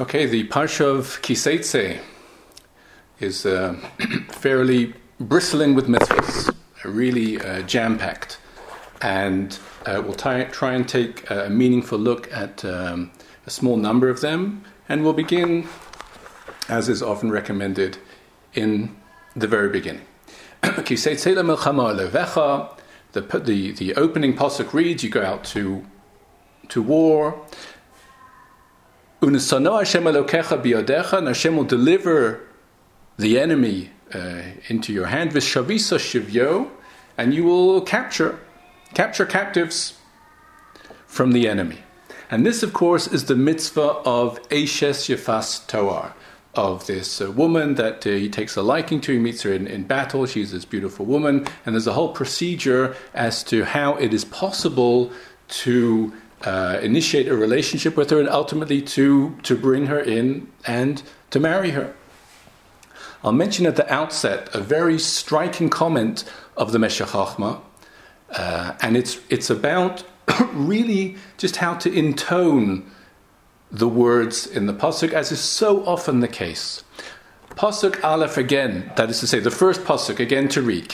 Okay, the Parsha of Kiseitse is uh, fairly bristling with mitzvahs, really uh, jam packed. And uh, we'll try, try, and take a meaningful look at um, a small number of them. And we'll begin, as is often recommended, in the very beginning. The, the, the opening posuk reads, you go out to, to war, Unisano Hashem Elokecha biyadecha, and Hashem will deliver the enemy uh, into your hand, vishavisa shivyo, and you will capture, capture captives from the enemy. And this, of course, is the mitzvah of Eshes Yefas Toar, of this uh, woman that uh, he takes a liking to. He meets her in, in battle. She's this beautiful woman. And there's a whole procedure as to how it is possible to uh, initiate a relationship with her and ultimately to, to bring her in and to marry her. I'll mention at the outset a very striking comment of the Meshech Chochmah, uh, and it's, it's about really just how to intone the words in the Pasuk, as is so often the case. Pasuk Aleph again, that is to say, the first Pasuk again to read.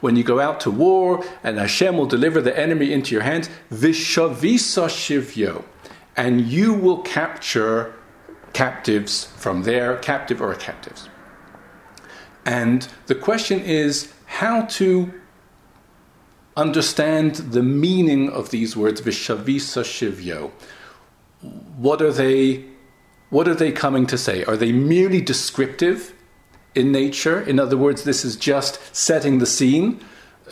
When you go out to war, and Hashem will deliver the enemy into your hands, Vishavisa Shivyo, and you will capture captives from there, captive or captives. And the question is how to understand the meaning of these words, Vishavisa Shivyo. What are they? What are they coming to say? Are they merely descriptive in nature? In other words, this is just setting the scene.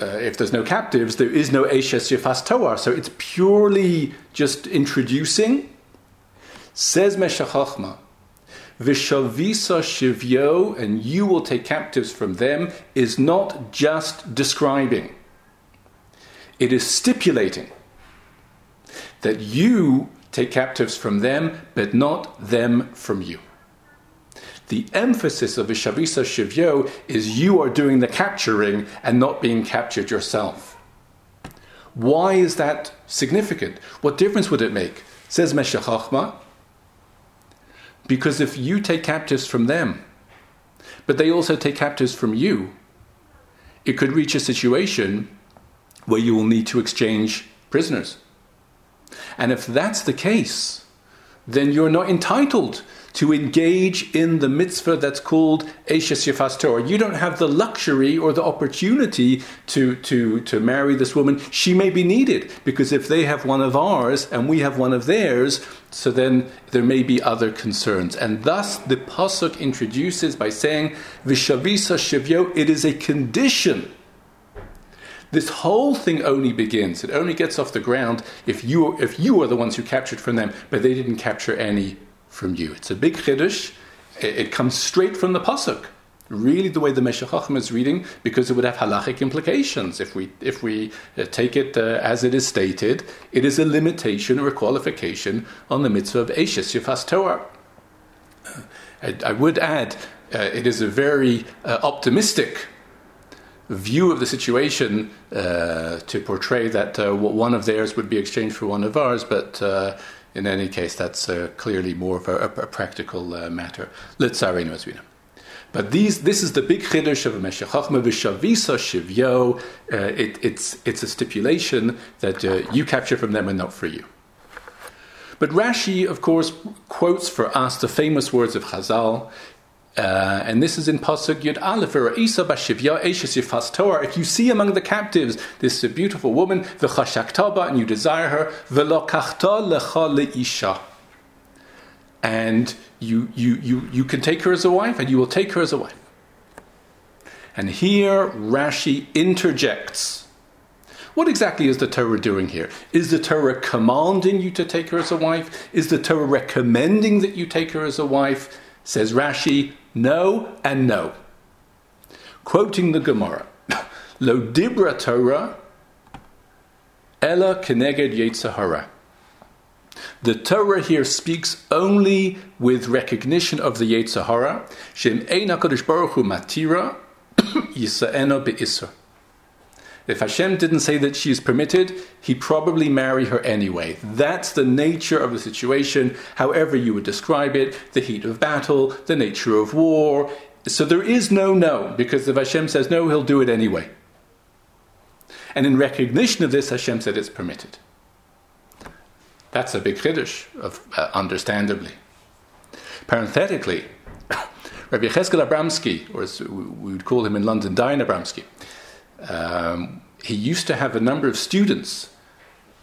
Uh, if there's no captives, there is no Eshes Yefas Toar. So it's purely just introducing. Says Meshech Chochmah, Vishavisa Shivyo, and you will take captives from them, is not just describing. It is stipulating that you Take captives from them, but not them from you. The emphasis of Vishavisa Shivyo is you are doing the capturing and not being captured yourself. Why is that significant? What difference would it make? Says Meshech Chochmah. Because if you take captives from them, but they also take captives from you, it could reach a situation where you will need to exchange prisoners. And if that's the case, then you're not entitled to engage in the mitzvah that's called Eshes Yefas Toar. You don't have the luxury or the opportunity to, to, to marry this woman. She may be needed because if they have one of ours and we have one of theirs, so then there may be other concerns. And thus the Pasuk introduces by saying, Vishavisa Shivyo, it is a condition this whole thing only begins. It only gets off the ground if you if you are the ones who captured from them, but they didn't capture any from you. It's a big chiddush. It, it comes straight from the pasuk. Really, the way the Meshech Chochmah is reading, because it would have halachic implications if we if we uh, take it uh, as it is stated. It is a limitation or a qualification on the mitzvah of Eshes Yefas Toar. Uh, I, I, would add, uh, it is a very uh, optimistic view of the situation uh, to portray that uh, one of theirs would be exchanged for one of ours, but uh, in any case, that's uh, clearly more of a, a practical uh, matter. But these, this is the big chiddush of Meshech Chochmah v'shavisa shivyo. Uh, it's, it's a stipulation that you capture from them and not for you. But Rashi, of course, quotes for us the famous words of Chazal. Uh, and this is in Pasuk Yud Aleph, Isa Bashivya Eishes Yifas Toar. If you see among the captives this beautiful woman, V'chashaktaba, and you desire her, V'lokachta lecha leisha. And you, you, you, you can take her as a wife, and you will take her as a wife. And here Rashi interjects. What exactly is the Torah doing here? Is the Torah commanding you to take her as a wife? Is the Torah recommending that you take her as a wife? Says Rashi, no and no. Quoting the Gemara, Lo dibra Torah, ella keneged yetzer hara. The Torah here speaks only with recognition of the Yetzer Hara. Shem Ein HaKadosh Baruch Hu Matira Yisa'eno Be'isr. If Hashem didn't say that she is permitted, he'd probably marry her anyway. That's the nature of the situation, however you would describe it the heat of battle, the nature of war. So there is no no, because if Hashem says no, he'll do it anyway. And in recognition of this, Hashem said it's permitted. That's a big chiddush, of, uh, understandably. Parenthetically, Rabbi Cheskel Abramsky, or as we would call him in London, Dayan Abramsky, um, he used to have a number of students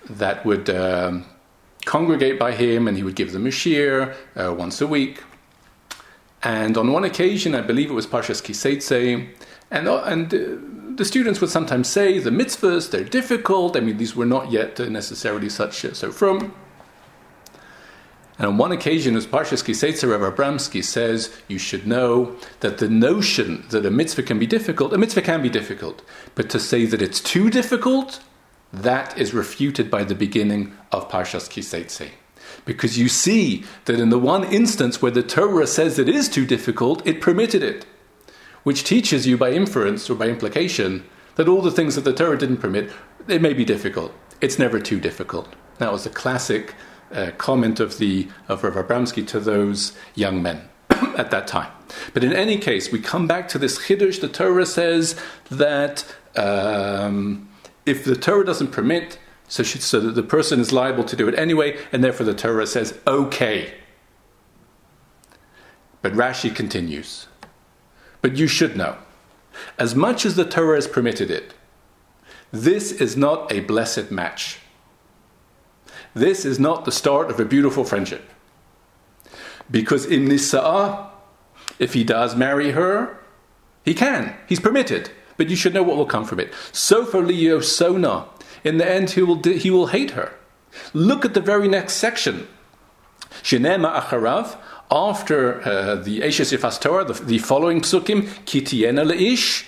that would um, congregate by him and he would give them a shiur uh, once a week. And on one occasion, I believe it was Parshas Kiseitze, and, uh, and uh, the students would sometimes say the mitzvahs, they're difficult. I mean, these were not yet necessarily such uh, so from. And on one occasion, as Parshas Kiseitzer Rav Abramsky says, you should know that the notion that a mitzvah can be difficult, a mitzvah can be difficult, but to say that it's too difficult, that is refuted by the beginning of Parshas Kiseitze. Because you see that in the one instance where the Torah says it is too difficult, it permitted it, which teaches you by inference or by implication that all the things that the Torah didn't permit, they may be difficult. It's never too difficult. That was a classic uh, comment of the of Rav Abramsky to those young men at that time. But in any case, we come back to this chiddush. The Torah says that um, if the Torah doesn't permit, so, she, so that the person is liable to do it anyway, and therefore the Torah says okay. But Rashi continues. But you should know, as much as the Torah has permitted it, this is not a blessed match. This is not the start of a beautiful friendship. Because in Nisa'ah, if he does marry her, he can. He's permitted. But you should know what will come from it. So for Leo Sona, in the end, he will, he will hate her. Look at the very next section. Shinema Acharav, after uh, the Eshes Toar, the, the following psukim, Kitiena Leish,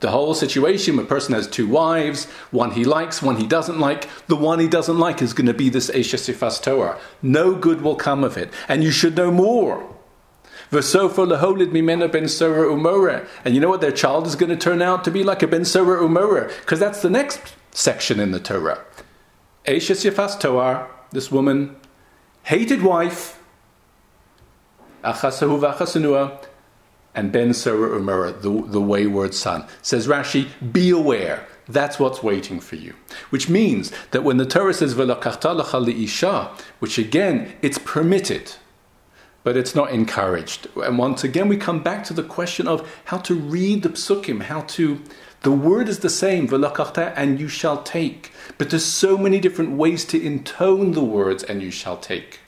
the whole situation, a person has two wives, one he likes, one he doesn't like. The one he doesn't like is going to be this Eshes Yefas Toar. No good will come of it. And you should know more. V'sofa leholid mimena ben Sora umora. And you know what? Their child is going to turn out to be like a ben Sora umora. Because that's the next section in the Torah. Eshes Yefas Toar, this woman, hated wife, and Ben Sura Umara, the, the wayward son. Says Rashi, be aware. That's what's waiting for you. Which means that when the Torah says, isha, which again, it's permitted, but it's not encouraged. And once again, we come back to the question of how to read the psukim, how to. The word is the same, and you shall take. But there's so many different ways to intone the words, and you shall take.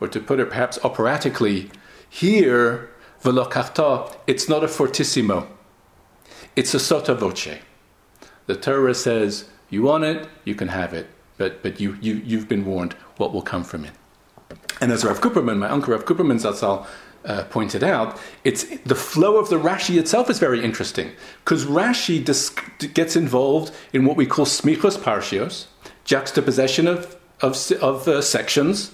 Or to put it perhaps operatically, here Velokachta, it's not a fortissimo. It's a sotto voce. The Torah says, you want it, you can have it, but, but you, you, you've been warned what will come from it. And as Rav Kuperman, my uncle Rav Kuperman Zatzal, uh, pointed out, it's the flow of the Rashi itself is very interesting because Rashi dis- gets involved in what we call smichos parshios, juxtaposition of of, of uh, sections,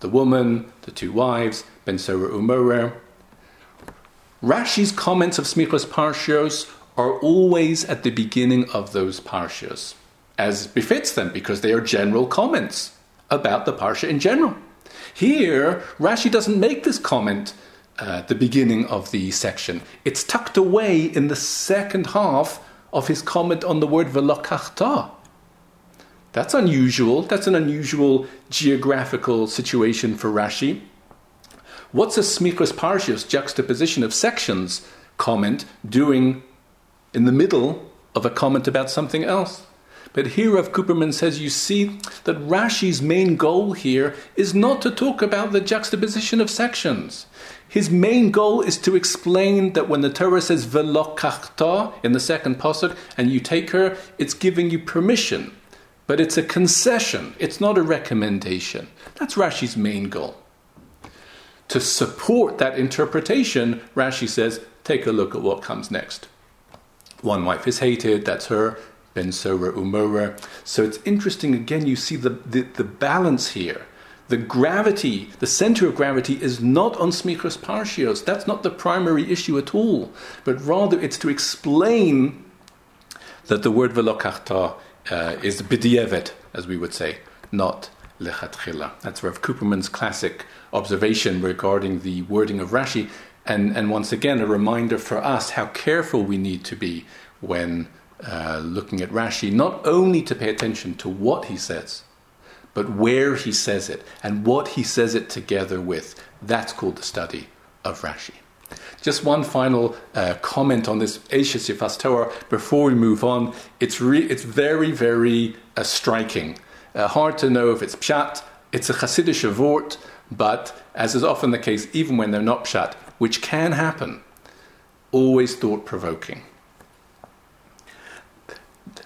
the woman, the two wives, ben Sora umorer, Rashi's comments of Smichos Parshios are always at the beginning of those Parshios, as befits them, because they are general comments about the Parsha in general. Here, Rashi doesn't make this comment uh, at the beginning of the section. It's tucked away in the second half of his comment on the word velokachta. That's unusual. That's an unusual geographical situation for Rashi. What's a smichos parshios juxtaposition of sections comment doing in the middle of a comment about something else? But here Rav Cooperman says you see that Rashi's main goal here is not to talk about the juxtaposition of sections. His main goal is to explain that when the Torah says velokachta in the second pasuk and you take her, it's giving you permission. But it's a concession, it's not a recommendation. That's Rashi's main goal. To support that interpretation, Rashi says, take a look at what comes next. One wife is hated, that's her, Ben Sora Umura. So it's interesting, again, you see the, the, the, balance here. The gravity, the center of gravity is not on Smichos Parshios. That's not the primary issue at all. But rather, it's to explain that the word velokachta uh, is bidievet, as we would say, not lechatchila. That's Rav Cooperman's classic observation regarding the wording of Rashi, and, and once again, a reminder for us how careful we need to be when uh, looking at Rashi, not only to pay attention to what he says, but where he says it and what he says it together with. That's called the study of Rashi. Just one final uh, comment on this Eishes Toar before we move on. It's, re- it's very, very uh, striking. Uh, hard to know if it's pshat. It's a Hasidic vort, but as is often the case, even when they're not pshat, which can happen, always thought provoking.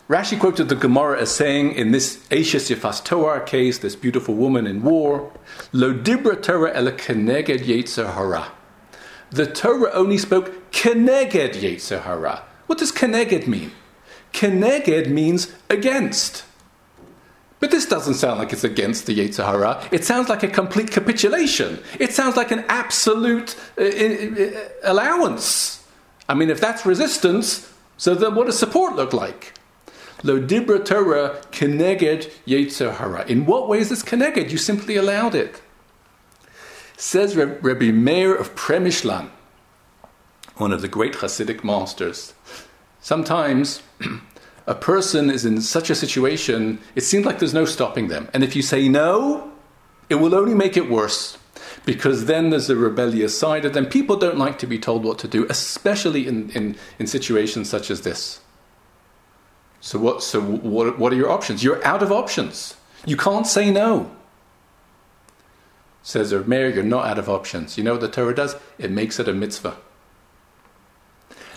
Rashi quoted the Gemara as saying in this Eishes Yifas Toar case, this beautiful woman in war, Lo dibra Torah el keneged hara. The Torah only spoke keneged yetzer hara. What does keneged mean? Keneged means against. But this doesn't sound like it's against the Yetzer Hara. It sounds like a complete capitulation. It sounds like an absolute uh, uh, allowance. I mean, if that's resistance, so then what does support look like? Lo dibra Torah keneged yetzer hara. In what way is this keneged? You simply allowed it. Says Rabbi Meir of Premishlan, one of the great Hasidic masters. Sometimes a person is in such a situation, it seems like there's no stopping them. And if you say no, it will only make it worse because then there's a rebellious side of them. People don't like to be told what to do, especially in, in, in situations such as this. So what? So what? What are your options? You're out of options. You can't say no. Says the mayor, you're not out of options. You know what the Torah does? It makes it a mitzvah.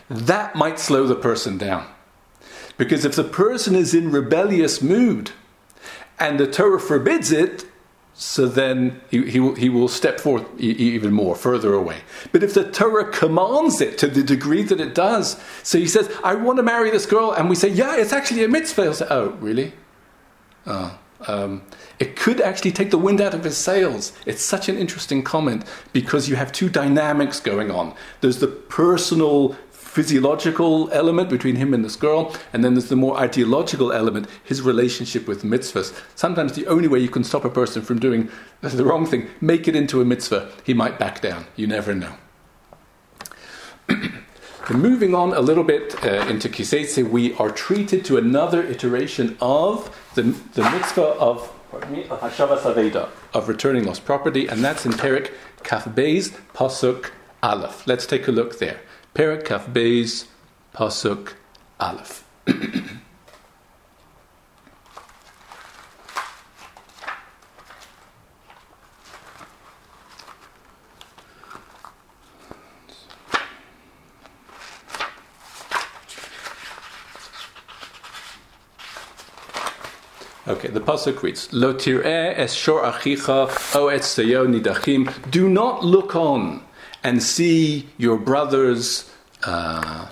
That might slow the person down. Because if the person is in rebellious mood and the Torah forbids it, so then he, he, will, he will step forth even more, further away. But if the Torah commands it to the degree that it does, so he says, I want to marry this girl, and we say, yeah, it's actually a mitzvah. He'll say, oh, really? Oh, um, it could actually take the wind out of his sails. It's such an interesting comment because you have two dynamics going on. There's the personal physiological element between him and this girl, and then there's the more ideological element, his relationship with mitzvahs. Sometimes the only way you can stop a person from doing the wrong thing, make it into a mitzvah, he might back down. You never know. moving on a little bit uh, into Kiseitse, we are treated to another iteration of the, the mitzvah of of returning lost property, and that's in Perik Kaf Beis Pasuk Aleph. Let's take a look there. Perak Kaf Beis Pasuk Aleph. Okay, the pasuk reads: Lo tir'eh es shor achicha o et nidachim. Do not look on and see your brother's uh,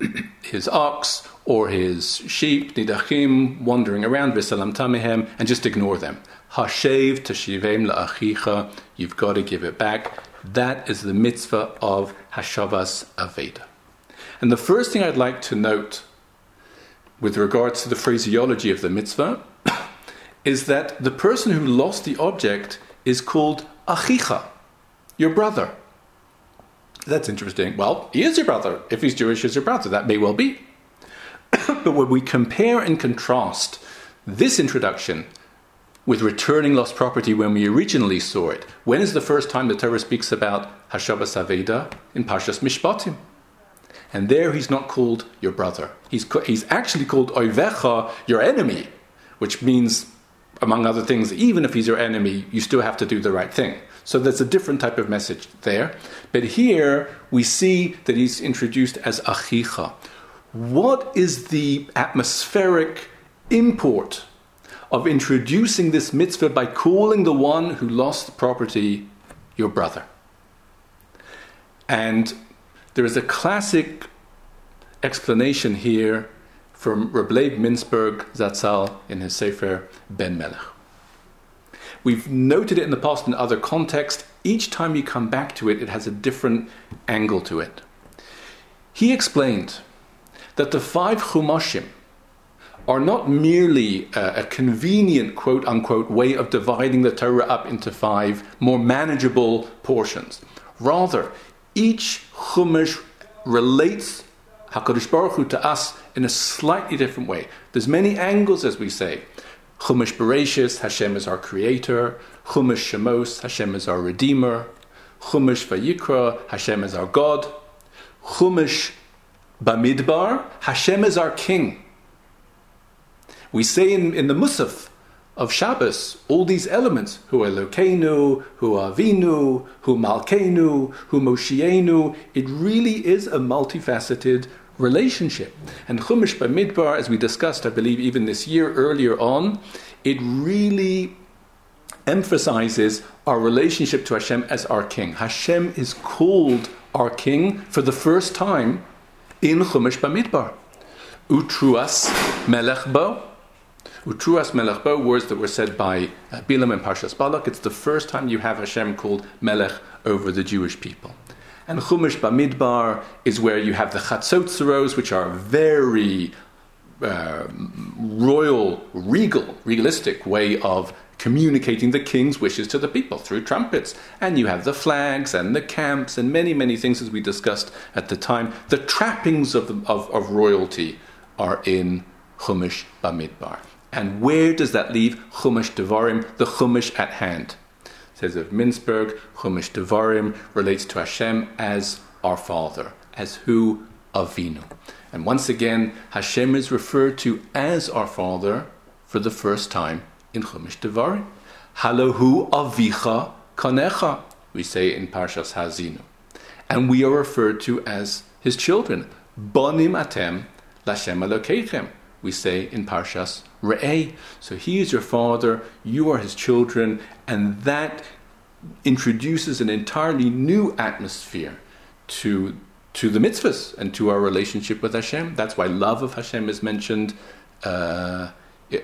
his ox or his sheep, nidachim, wandering around, v'salam tamehem, and just ignore them. Hashev tashivem la'achicha, you've got to give it back. That is the mitzvah of Hashavas Aveda. And the first thing I'd like to note with regards to the phraseology of the mitzvah is that the person who lost the object is called Achicha, your brother. That's interesting. Well, he is your brother. If he's Jewish, he's your brother. That may well be. but when we compare and contrast this introduction with returning lost property when we originally saw it, when is the first time the Torah speaks about Hashavas Aveda? In Parshas Mishpatim. And there he's not called your brother. He's, he's actually called Oivecha, your enemy, which means, among other things, even if he's your enemy, you still have to do the right thing. So there's a different type of message there. But here we see that he's introduced as achicha. What is the atmospheric import of introducing this mitzvah by calling the one who lost the property your brother? And there is a classic explanation here from Reb Leib Mintzberg Zatzal in his Sefer Ben Melech. We've noted it in the past in other contexts. Each time you come back to it, it has a different angle to it. He explained that the five Chumashim are not merely a, a, convenient quote unquote way of dividing the Torah up into five more manageable portions. Rather, each Chumash relates HaKadosh Baruch Hu to us in a slightly different way. There's many angles, as we say. Chumash Bereshis, Hashem is our creator. Chumash Shemos, Hashem is our redeemer. Chumash Vayikra, Hashem is our God. Chumash Bamidbar, Hashem is our king. We say in, in the Musaf of Shabbos all these elements, Hu Elokeinu, Hu Avinu, Hu Malkeinu, Hu Moshienu. It really is a multifaceted relationship. And Chumash Bamidbar, as we discussed, I believe, even this year earlier on, it really emphasizes our relationship to Hashem as our king. Hashem is called our king for the first time in Chumash Bamidbar. Utruas Melech Bo. Utruas Melech Bo, words that were said by Bilam and Parshas Balak. It's the first time you have Hashem called Melech over the Jewish people. And Chumash Bamidbar is where you have the Chatzotzeros, which are very uh, royal, regal, realistic way of communicating the king's wishes to the people through trumpets. And you have the flags and the camps and many, many things as we discussed at the time. The trappings of, of, of royalty are in Chumash Bamidbar. And where does that leave Chumash Devarim, the Chumash at hand? Says of Mintzberg, Chumash Devarim relates to Hashem as our Father, as who Avinu. And once again, Hashem is referred to as our Father for the first time in Chumash Devarim. Halohu Avicha Kanecha, we say in Parshas Hazinu. And we are referred to as his children. Bonim Atem Lashem Elokeichem, we say in Parshas Re'eh. So he is your father, you are his children, and that introduces an entirely new atmosphere to to the mitzvahs and to our relationship with Hashem. That's why love of Hashem is mentioned uh,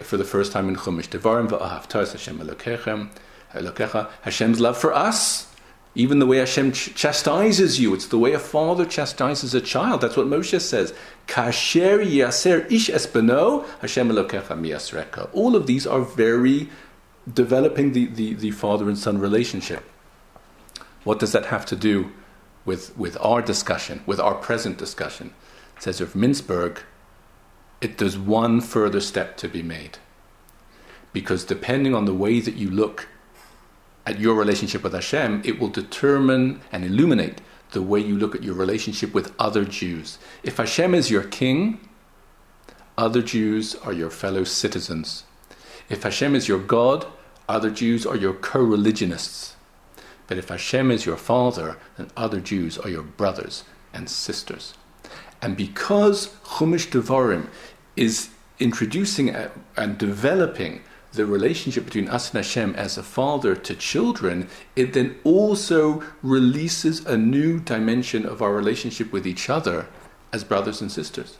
for the first time in Chumash Devarim. V'ahavtas Hashem Elokecha. Hashem's love for us even the way Hashem ch- chastises you, it's the way a father chastises a child. That's what Moshe says. Kasher yaser ish espeno Hashem miyasreka. All of these are very developing the, the, the father and son relationship. What does that have to do with, with our discussion, with our present discussion? It says of Mintzberg, it, there's one further step to be made. Because depending on the way that you look at your relationship with Hashem, it will determine and illuminate the way you look at your relationship with other Jews. If Hashem is your king, other Jews are your fellow citizens. If Hashem is your God, other Jews are your co religionists. But if Hashem is your father, then other Jews are your brothers and sisters. And because Chumash Devarim is introducing and developing the relationship between us and Hashem as a father to children, it then also releases a new dimension of our relationship with each other as brothers and sisters.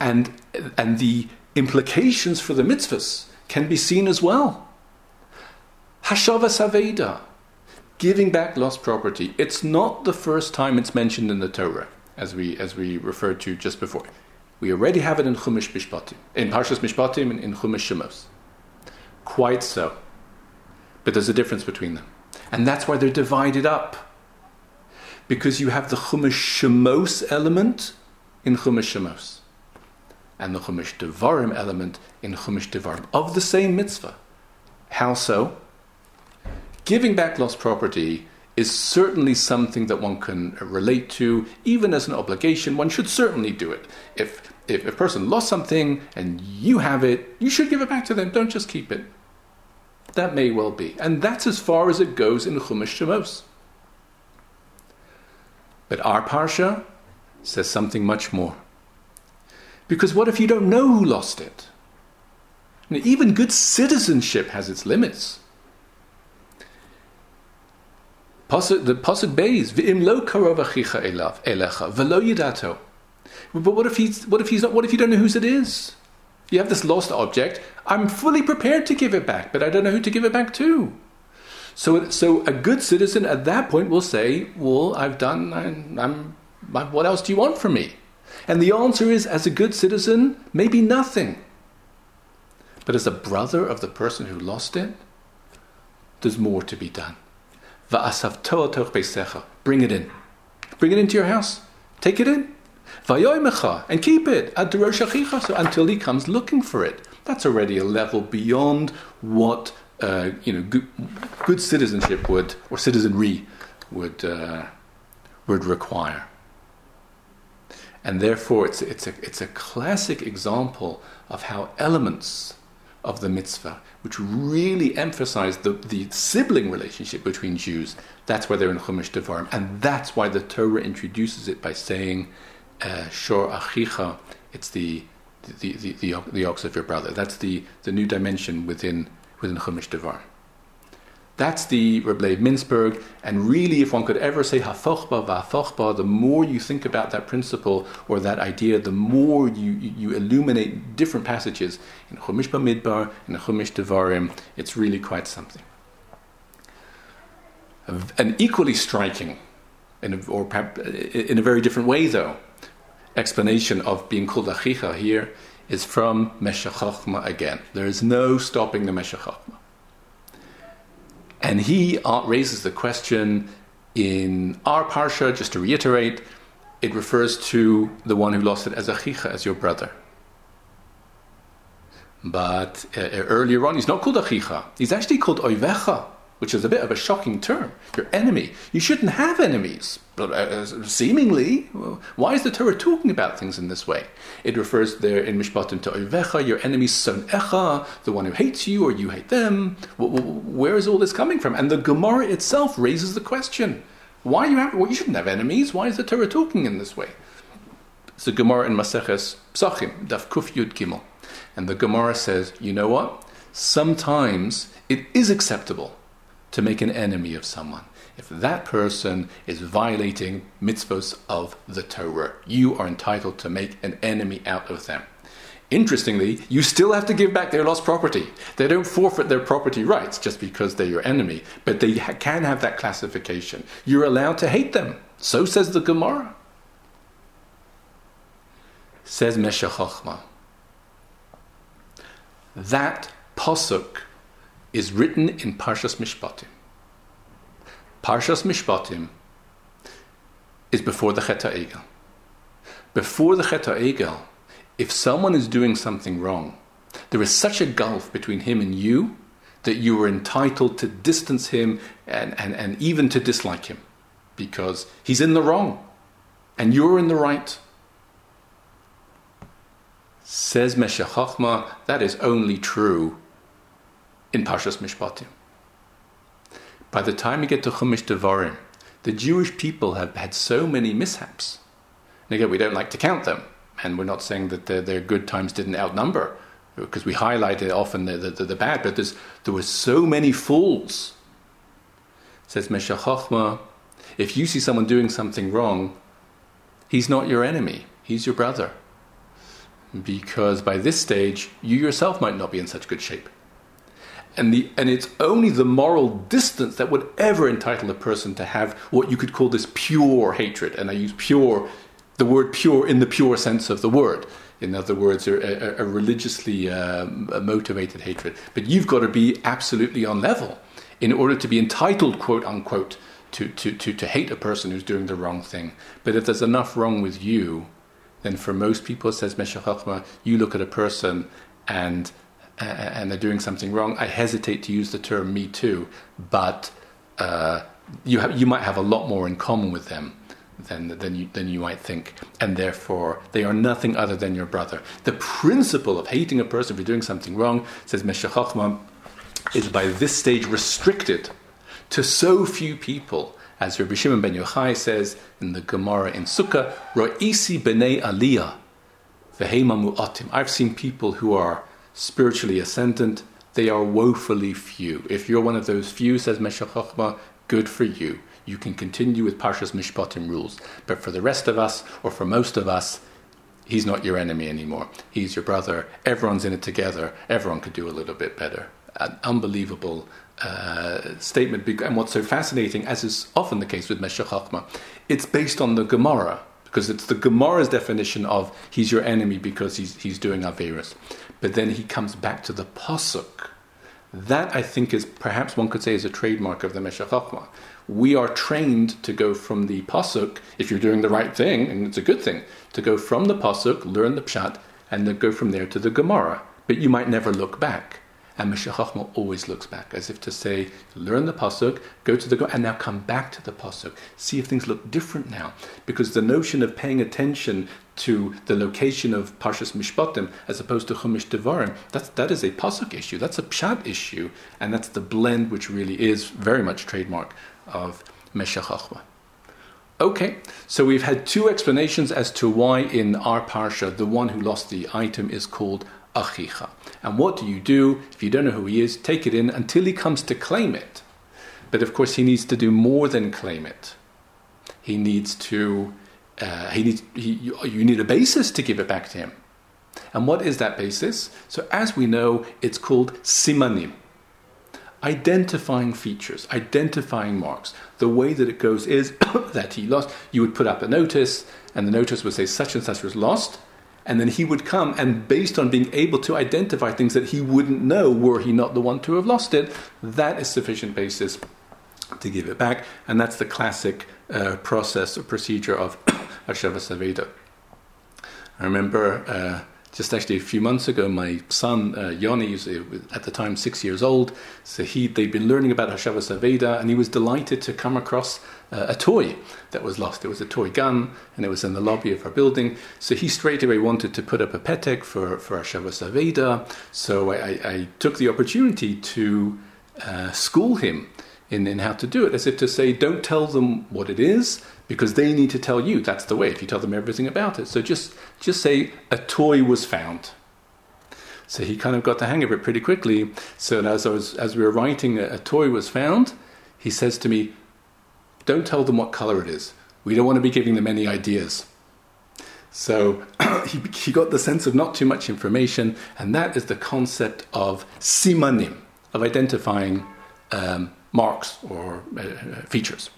And, and the implications for the mitzvahs can be seen as well. Hashavas Aveda, giving back lost property. It's not the first time it's mentioned in the Torah, as we, as we referred to just before. We already have it in Chumash Mishpatim, in Parshas Mishpatim, and in Chumash Shemos. Quite so. But there's a difference between them. And that's why they're divided up. Because you have the Chumash Shemos element in Chumash Shemos. And the Chumash Devarim element in Chumash Devarim of the same mitzvah. How so? Giving back lost property is certainly something that one can relate to, even as an obligation. One should certainly do it. If if a person lost something and you have it, you should give it back to them. Don't just keep it. That may well be. And that's as far as it goes in Chumash Shemos. But our Parsha says something much more. Because what if you don't know who lost it? Even good citizenship has its limits. The pasuk beis v'im lo karov achicha elav elecha v'lo yidato. But what if he's what if he's not? What if you don't know whose it is? You have this lost object. I'm fully prepared to give it back, but I don't know who to give it back to. So, so a good citizen at that point will say, "Well, I've done. I'm, I'm what else do you want from me?" And the answer is, as a good citizen, maybe nothing. But as a brother of the person who lost it, there's more to be done. Bring it in. Bring it into your house. Take it in. And keep it so until he comes looking for it. That's already a level beyond what uh, you know good, good, citizenship would or citizenry would uh, would require. And therefore, it's, it's, a, it's a classic example of how elements of the mitzvah, which really emphasize the, the sibling relationship between Jews, that's why they're in Chumash Devarim. And that's why the Torah introduces it by saying, uh, Shor Achicha, it's the, the, the, the, the, ox of your brother. That's the, the new dimension within, within Chumash Devarim. That's the Rebbe Mintzberg, and really, if one could ever say hafochba va'afochba, the more you think about that principle or that idea, the more you, you, illuminate different passages in Chumash Bamidbar, in Chumash Devarim, it's really quite something. An equally striking, in a, or in a very different way though, explanation of being called achicha here is from Meshech again. There is no stopping the Meshech and he raises the question in our parsha, just to reiterate, it refers to the one who lost it as Achicha, as your brother. But uh, earlier on, he's not called Achicha. He's actually called Oivecha which is a bit of a shocking term. Your enemy. You shouldn't have enemies. But uh, seemingly, why is the Torah talking about things in this way? It refers there in Mishpatim to Oivecha, your enemy son Echa, the one who hates you or you hate them. Where is all this coming from? And the Gemara itself raises the question: Why you have? Well, you shouldn't have enemies. Why is the Torah talking in this way? It's the Gemara in Maseches Pesachim, Daf Kuf Yud Gimel, and the Gemara says, you know what? Sometimes it is acceptable to make an enemy of someone. If that person is violating mitzvahs of the Torah, you are entitled to make an enemy out of them. Interestingly, you still have to give back their lost property. They don't forfeit their property rights just because they're your enemy, but they ha- can have that classification. You're allowed to hate them. So says the Gemara. Says Meshech That posuk is written in Parshas Mishpatim. Parshas Mishpatim is before the Chet Egel. Before the Chet Egel, if someone is doing something wrong, there is such a gulf between him and you that you are entitled to distance him and, and, and even to dislike him because he's in the wrong and you're in the right. Says Meshech that is only true in Parshas Mishpatim. By the time we get to Chumash Devarim, the Jewish people have had so many mishaps. And again, we don't like to count them, and we're not saying that their, their good times didn't outnumber, because we highlighted often the, the, the bad, but there were so many fools. Says Meshech if you see someone doing something wrong, he's not your enemy, he's your brother. Because by this stage, you yourself might not be in such good shape and the and it's only the moral distance that would ever entitle a person to have what you could call this pure hatred. And i use pure the word pure in the pure sense of the word. In other words a, a, a religiously um, motivated hatred. But you've got to be absolutely on level in order to be entitled quote unquote to, to, to, to hate a person who's doing the wrong thing. But if there's enough wrong with you then for most people says Meshech you look at a person and and they're doing something wrong, I hesitate to use the term me too, but uh, you, you might have a lot more in common with them than, than, you, than you might think. And therefore, they are nothing other than your brother. The principle of hating a person for doing something wrong, says Meshech Meshach is by this stage restricted to so few people. As Rabbi Shimon ben Yochai says in the Gemara in Sukkah, Ra'isi b'nei aliyah, v'hema mu'atim. I've seen people who are spiritually ascendant, they are woefully few. If you're one of those few, says Meshech good for you. You can continue with Parshas Mishpatim rules. But for the rest of us, or for most of us, he's not your enemy anymore. He's your brother. Everyone's in it together. Everyone could do a little bit better. An unbelievable uh, statement. And what's so fascinating, as is often the case with Meshech it's based on the Gemara because it's the Gemara's definition of he's your enemy because he's, he's doing Averis. But then he comes back to the Pasuk. That, I think, is perhaps one could say is a trademark of the Meshech. We are trained to go from the Pasuk, if you're doing the right thing, and it's a good thing, to go from the Pasuk, learn the Pshat, and then go from there to the Gemara. But you might never look back. And Meshech Chochmah always looks back, as if to say, learn the pasuk, go to the go, and now come back to the pasuk, see if things look different now, because the notion of paying attention to the location of Parshas Mishpatim as opposed to Chumash Devarim, that's that is a pasuk issue, that's a pshat issue, and that's the blend which really is very much trademark of Meshech Chochmah. Okay, so we've had two explanations as to why in our parsha the one who lost the item is called Achicha. And what do you do if you don't know who he is? Take it in until he comes to claim it. But of course, he needs to do more than claim it. He needs to. Uh, he needs. He, you, you need a basis to give it back to him. And what is that basis? So, as we know, it's called simanim. Identifying features, identifying marks. The way that it goes is that he lost. You would put up a notice, and the notice would say such and such was lost, and then he would come, and based on being able to identify things that he wouldn't know were he not the one to have lost it, that is sufficient basis to give it back. And that's the classic uh, process or procedure of Hashavas Aveda. I remember uh, just actually a few months ago, my son uh, Yoni, was at the time six years old, so he they'd been learning about Hashavas Aveda, and he was delighted to come across uh, a toy that was lost. It was a toy gun, and it was in the lobby of our building. So he straight away wanted to put up a petek for for Hashavas Aveda. So I, I, I, took the opportunity to uh, school him in, in how to do it, as if to say, don't tell them what it is, because they need to tell you. That's the way. If you tell them everything about it, so just just say a toy was found. So he kind of got the hang of it pretty quickly. So as I was as we were writing, a, a toy was found. He says to me, "Don't tell them what color it is. We don't want to be giving them any ideas." So he, he got the sense of not too much information, and that is the concept of simanim, of identifying um, marks or uh, features.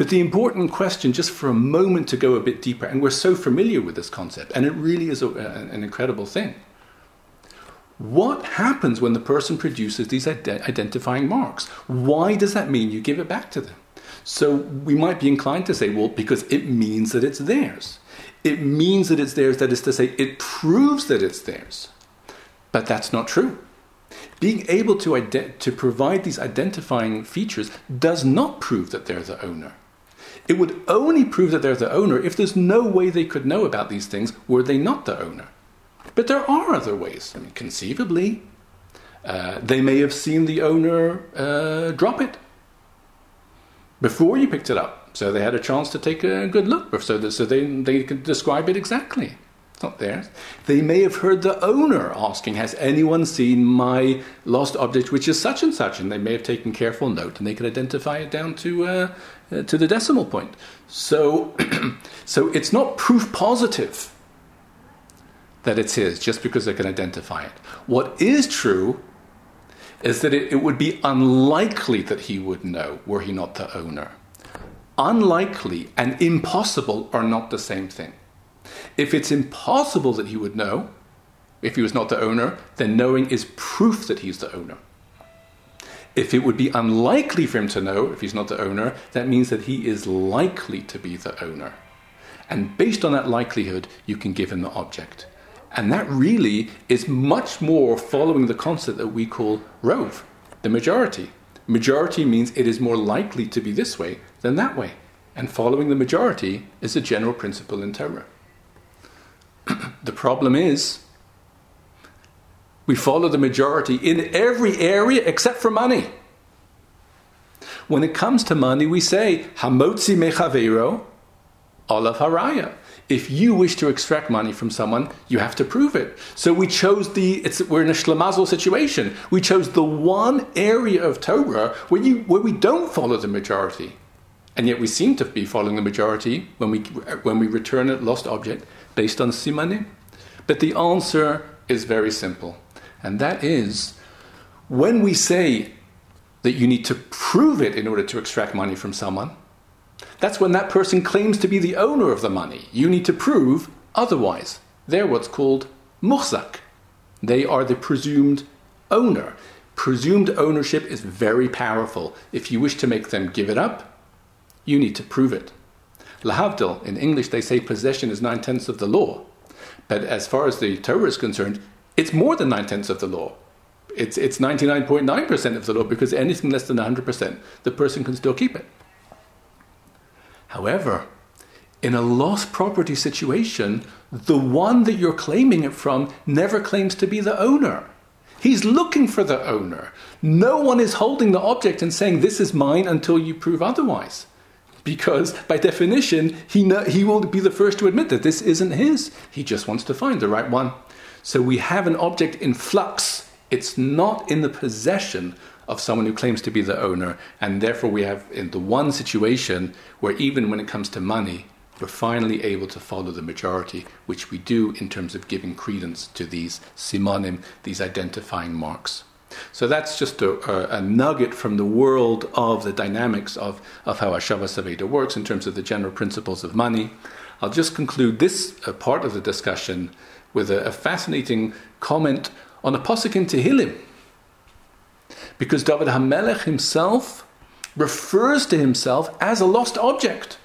But the important question, just for a moment to go a bit deeper, and we're so familiar with this concept, and it really is a, an incredible thing. What happens when the person produces these ide- identifying marks? Why does that mean you give it back to them? So we might be inclined to say, well, because it means that it's theirs. It means that it's theirs, that is to say, it proves that it's theirs. But that's not true. Being able to, ident- to provide these identifying features does not prove that they're the owner. It would only prove that they're the owner if there's no way they could know about these things were they not the owner. But there are other ways. I mean, conceivably, uh, they may have seen the owner uh, drop it before you picked it up, so they had a chance to take a good look, so, that, so they, they could describe it exactly. It's not theirs. They may have heard the owner asking, Has anyone seen my lost object, which is such and such? And they may have taken careful note and they could identify it down to, uh, uh, to the decimal point. So, so it's not proof positive that it's his just because they can identify it. What is true is that it, it would be unlikely that he would know were he not the owner. Unlikely and impossible are not the same thing. If it's impossible that he would know, if he was not the owner, then knowing is proof that he's the owner. If it would be unlikely for him to know if he's not the owner, that means that he is likely to be the owner. And based on that likelihood, you can give him the object. And that really is much more following the concept that we call rove, the majority. Majority means it is more likely to be this way than that way. And following the majority is a general principle in Torah. the problem is, we follow the majority in every area except for money. When it comes to money, we say, Hamotzi mechavero, olav haraya. If you wish to extract money from someone, you have to prove it. So we chose the, we're in a shlemazel situation. We chose the one area of Torah where, you, where we don't follow the majority. And yet we seem to be following the majority when we, when we return a lost object based on simanim? But the answer is very simple, and that is when we say that you need to prove it in order to extract money from someone, That's when that person claims to be the owner of the money. You need to prove otherwise. They're what's called muhzak. They are the presumed owner. Presumed ownership is very powerful. If you wish to make them give it up, you need to prove it. Lahavdil, in English, they say possession is nine tenths of the law. But as far as the Torah is concerned, it's more than nine tenths of the law. It's, it's 99.9% of the law because anything less than 100%, the person can still keep it. However, in a lost property situation, the one that you're claiming it from never claims to be the owner. He's looking for the owner. No one is holding the object and saying, This is mine until you prove otherwise. Because by definition, he, know, he will be the first to admit that this isn't his. He just wants to find the right one. So we have an object in flux. It's not in the possession of someone who claims to be the owner. And therefore, we have in the one situation where even when it comes to money, we're finally able to follow the majority, which we do in terms of giving credence to these simonim, these identifying marks. So that's just a, a, a, nugget from the world of the dynamics of, of how Hashavas Aveda works in terms of the general principles of money. I'll just conclude this uh, part of the discussion with a, a fascinating comment on a posuk in Tehillim. Because David HaMelech himself refers to himself as a lost object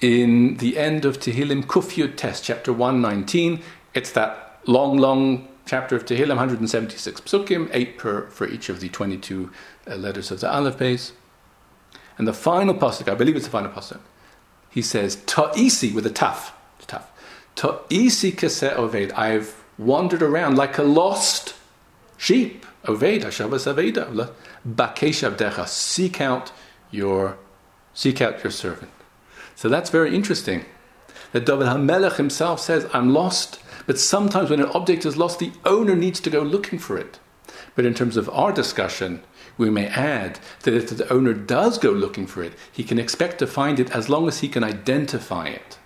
in the end of Tehillim Kufyud Test, chapter 119. It's that long, long chapter of Tehillim, 176 psukim, 8 per for each of the 22 uh, letters of the Aleph Beis. And the final pasuk, I believe it's the final pasuk, he says, Ta'isi, with a taf, taf. Ta'isi kase oved, I've wandered around like a lost sheep. Oved, Hashavas Aveda, Bakesh Abdecha, seek out your, seek out your servant. So that's very interesting. That David HaMelech himself says, I'm lost. But sometimes when an object is lost, the owner needs to go looking for it. But in terms of our discussion, we may add that if the owner does go looking for it, he can expect to find it as long as he can identify it.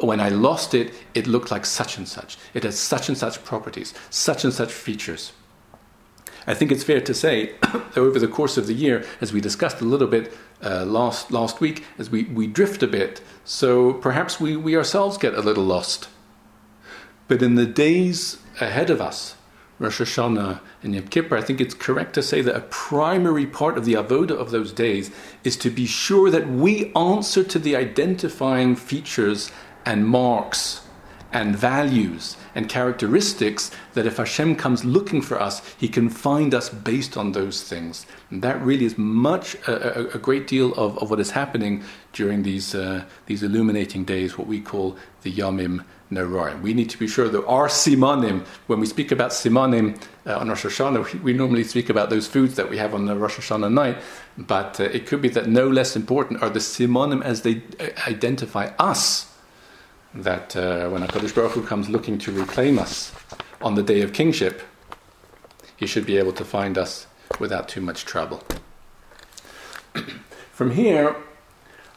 When I lost it, it looked like such and such. It has such and such properties, such and such features. I think it's fair to say that over the course of the year, as we discussed a little bit uh, last last week, as we, we drift a bit, so perhaps we, we ourselves get a little lost. But in the days ahead of us, Rosh Hashanah and Yom Kippur, I think it's correct to say that a primary part of the avoda of those days is to be sure that we answer to the identifying features and marks and values and characteristics that if Hashem comes looking for us, He can find us based on those things. And that really is much, a, a, great deal of, of what is happening during these, uh, these illuminating days, what we call the Yomim Noraim. We need to be sure that our Simanim, when we speak about Simanim uh, on Rosh Hashanah, we, we, normally speak about those foods that we have on the Rosh Hashanah night, but uh, it could be that no less important are the Simanim as they uh, identify us that uh, when HaKadosh Baruch Hu comes looking to reclaim us on the day of kingship, he should be able to find us without too much trouble. From here,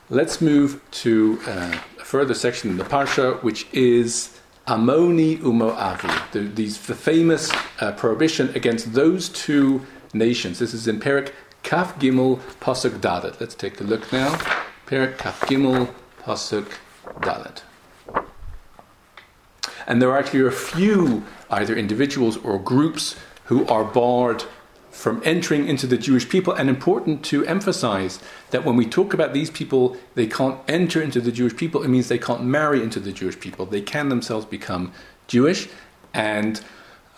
let's move to uh, a further section in the Parsha, which is Amoni Umoavi, the, these, the famous uh, prohibition against those two nations. This is in Perik Kaf Gimel Pasuk Dalet. Let's take a look now. Perik Kaf Gimel Pasuk Dalet. And there are actually a few, either individuals or groups, who are barred from entering into the Jewish people. And important to emphasize that when we talk about these people, they can't enter into the Jewish people, it means they can't marry into the Jewish people. They can themselves become Jewish. And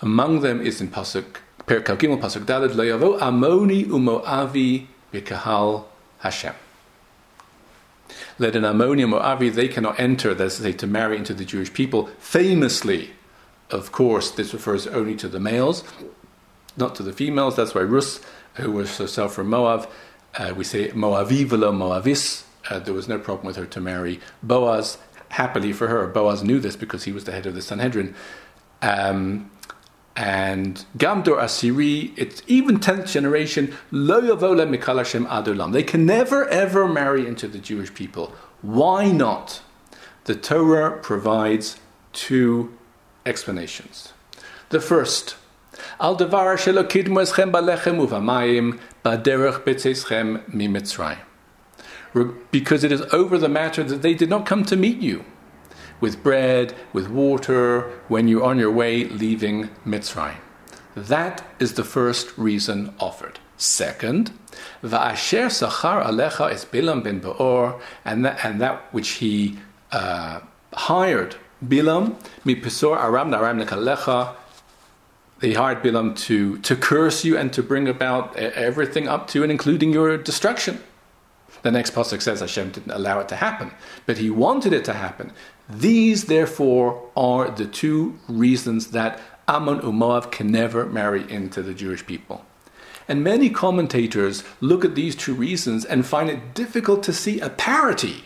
among them is in Pasuk, Perik Gimel Pasuk Dalad, Lo Amoni Umoavi B'Kahal Hashem led an Ammoni uMoavi, they cannot enter, let's say, to marry into the Jewish people. Famously, of course, this refers only to the males, not to the females. That's why Rus, who was herself from Moab, uh, we say Moavi velo Moavis. Uh, there was no problem with her to marry Boaz. Happily for her, Boaz knew this because he was the head of the Sanhedrin. Um, and Gamdor Asiri, it's even 10th generation, Lo Yavola Mikalashem Adulam. They can never ever marry into the Jewish people. Why not? The Torah provides two explanations. The first, Al devar shelo kidmu eschem balechem uvamayim baderech betzeschem mimitzrayim. because it is over the matter that they did not come to meet you with bread, with water, when you're on your way leaving Mitzrayim. That is the first reason offered. Second, Va'asher Sachar Alecha is Bilam ben Beor, and that, and that which he uh, hired Bilam, mi Pesor Aram Naram Lekalecha, he hired Bilam to, to curse you and to bring about everything up to and including your destruction. The next pasuk says Hashem didn't allow it to happen, but He wanted it to happen. These, therefore, are the two reasons that Ammon and can never marry into the Jewish people. And many commentators look at these two reasons and find it difficult to see a parity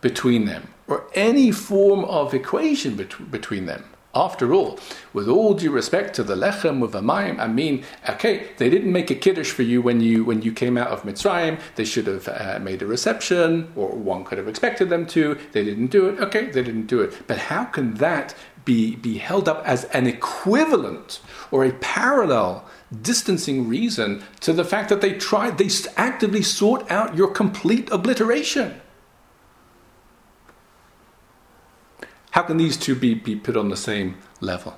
between them or any form of equation bet- between them. After all, with all due respect to the lechem with amayim, I mean, okay, they didn't make a kiddush for you when you when you came out of Mitzrayim. They should have uh, made a reception, or one could have expected them to. They didn't do it. Okay, they didn't do it. But how can that be be held up as an equivalent or a parallel distancing reason to the fact that they tried, they actively sought out your complete obliteration? How can these two be, be put on the same level?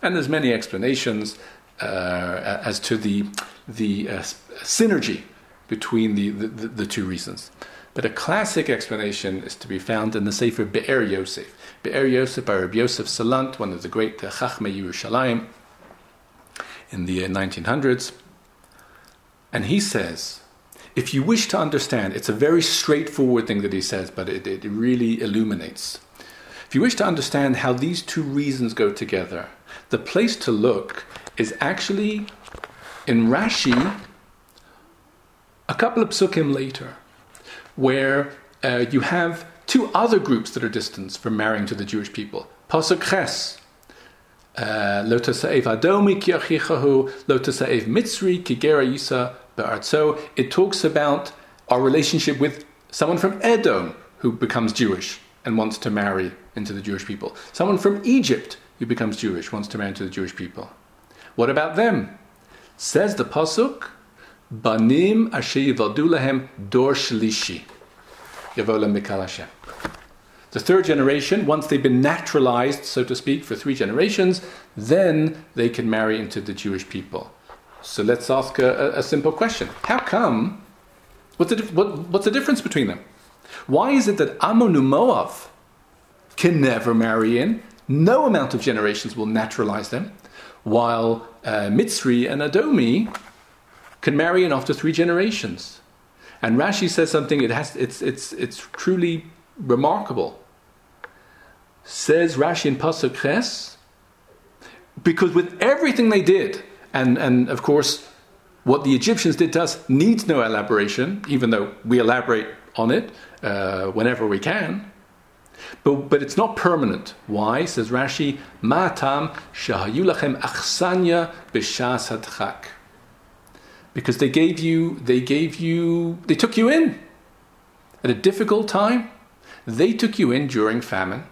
And there's many explanations uh, as to the, the uh, synergy between the, the, the, two reasons. But a classic explanation is to be found in the Sefer Be'er Yosef. Be'er Yosef by Rabbi Yosef Salant, one of the great uh, Chachmei Yerushalayim in the 1900s. And he says, if you wish to understand, it's a very straightforward thing that he says, but it, it really illuminates if you wish to understand how these two reasons go together, the place to look is actually in Rashi, a couple of psukim later, where uh, you have two other groups that are distanced from marrying to the Jewish people. Pasuk Ches, uh, Lo tasa'ev adomi ki achichahu, lo tasa'ev mitzri ki gera yisa. It talks about our relationship with someone from Edom who becomes Jewish and wants to marry into the Jewish people. Someone from Egypt who becomes Jewish wants to marry into the Jewish people. What about them? Says the pasuk, "Banim asher yivadu dor shlishi." Yavolam The third generation, once they've been naturalized, so to speak, for three generations, then they can marry into the Jewish people. So let's ask a, a simple question: How come? What's the, what, what's the difference between them? Why is it that Ammon Moab can never marry in? No amount of generations will naturalize them, while uh, Mitzri and Adomi can marry in after three generations. And Rashi says something, it has, it's, it's, it's truly remarkable. Says Rashi in Pasuk Ches, because with everything they did, and, and of course, what the Egyptians did to us needs no elaboration, even though we elaborate on it uh, whenever we can. But, but it's not permanent. Why? Says Rashi, Matam shahayulachem achsanya b'shas hadchak. Because they gave you, they gave you, they took you in at a difficult time. They took you in during famine.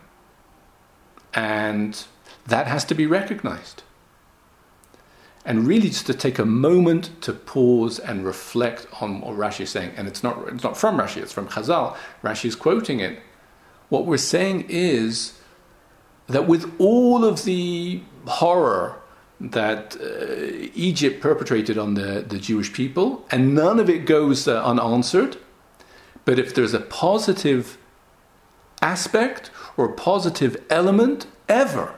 And that has to be recognized and really just to take a moment to pause and reflect on what Rashi is saying. And it's not, it's not from Rashi, it's from Chazal. Rashi is quoting it. What we're saying is that with all of the horror that uh, Egypt perpetrated on the, the Jewish people, and none of it goes uh, unanswered, but if there's a positive aspect or a positive element ever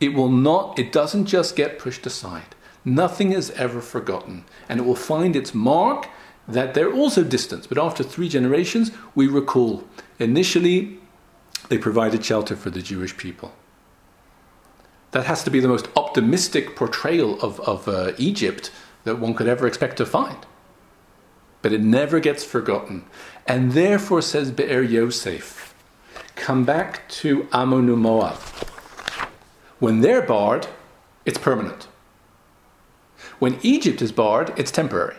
it will not, it doesn't just get pushed aside. Nothing is ever forgotten. And it will find its mark that they're also distant. But after three generations, we recall initially they provided shelter for the Jewish people. That has to be the most optimistic portrayal of, of uh, Egypt that one could ever expect to find. But it never gets forgotten. And therefore, says Be'er Yosef, come back to Ammon Moab when they're barred, it's permanent. When Egypt is barred, it's temporary.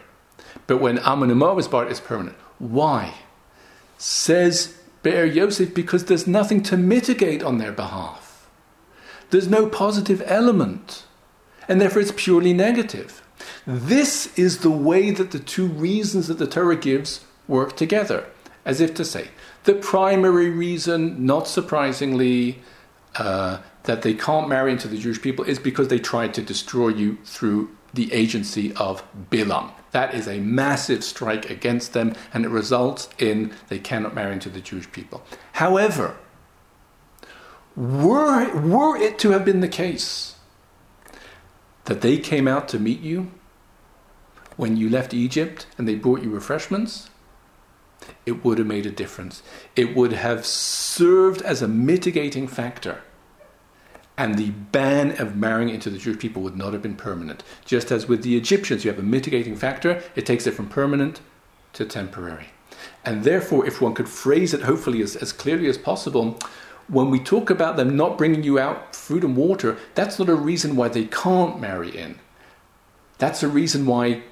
But when Ammon and Moab is barred, it's permanent. Why? Says Be'er Yosef, because there's nothing to mitigate on their behalf. There's no positive element. And therefore it's purely negative. This is the way that the two reasons that the Torah gives work together, as if to say, the primary reason, not surprisingly, uh, that they can't marry into the Jewish people is because they tried to destroy you through the agency of Bilam. That is a massive strike against them, and it results in they cannot marry into the Jewish people. However, were, were it to have been the case that they came out to meet you when you left Egypt and they brought you refreshments, it would have made a difference. It would have served as a mitigating factor. And the ban of marrying into the Jewish people would not have been permanent. Just as with the Egyptians, you have a mitigating factor, it takes it from permanent to temporary. And therefore, if one could phrase it hopefully as, as clearly as possible, when we talk about them not bringing you out food and water, that's not a reason why they can't marry in. That's a reason why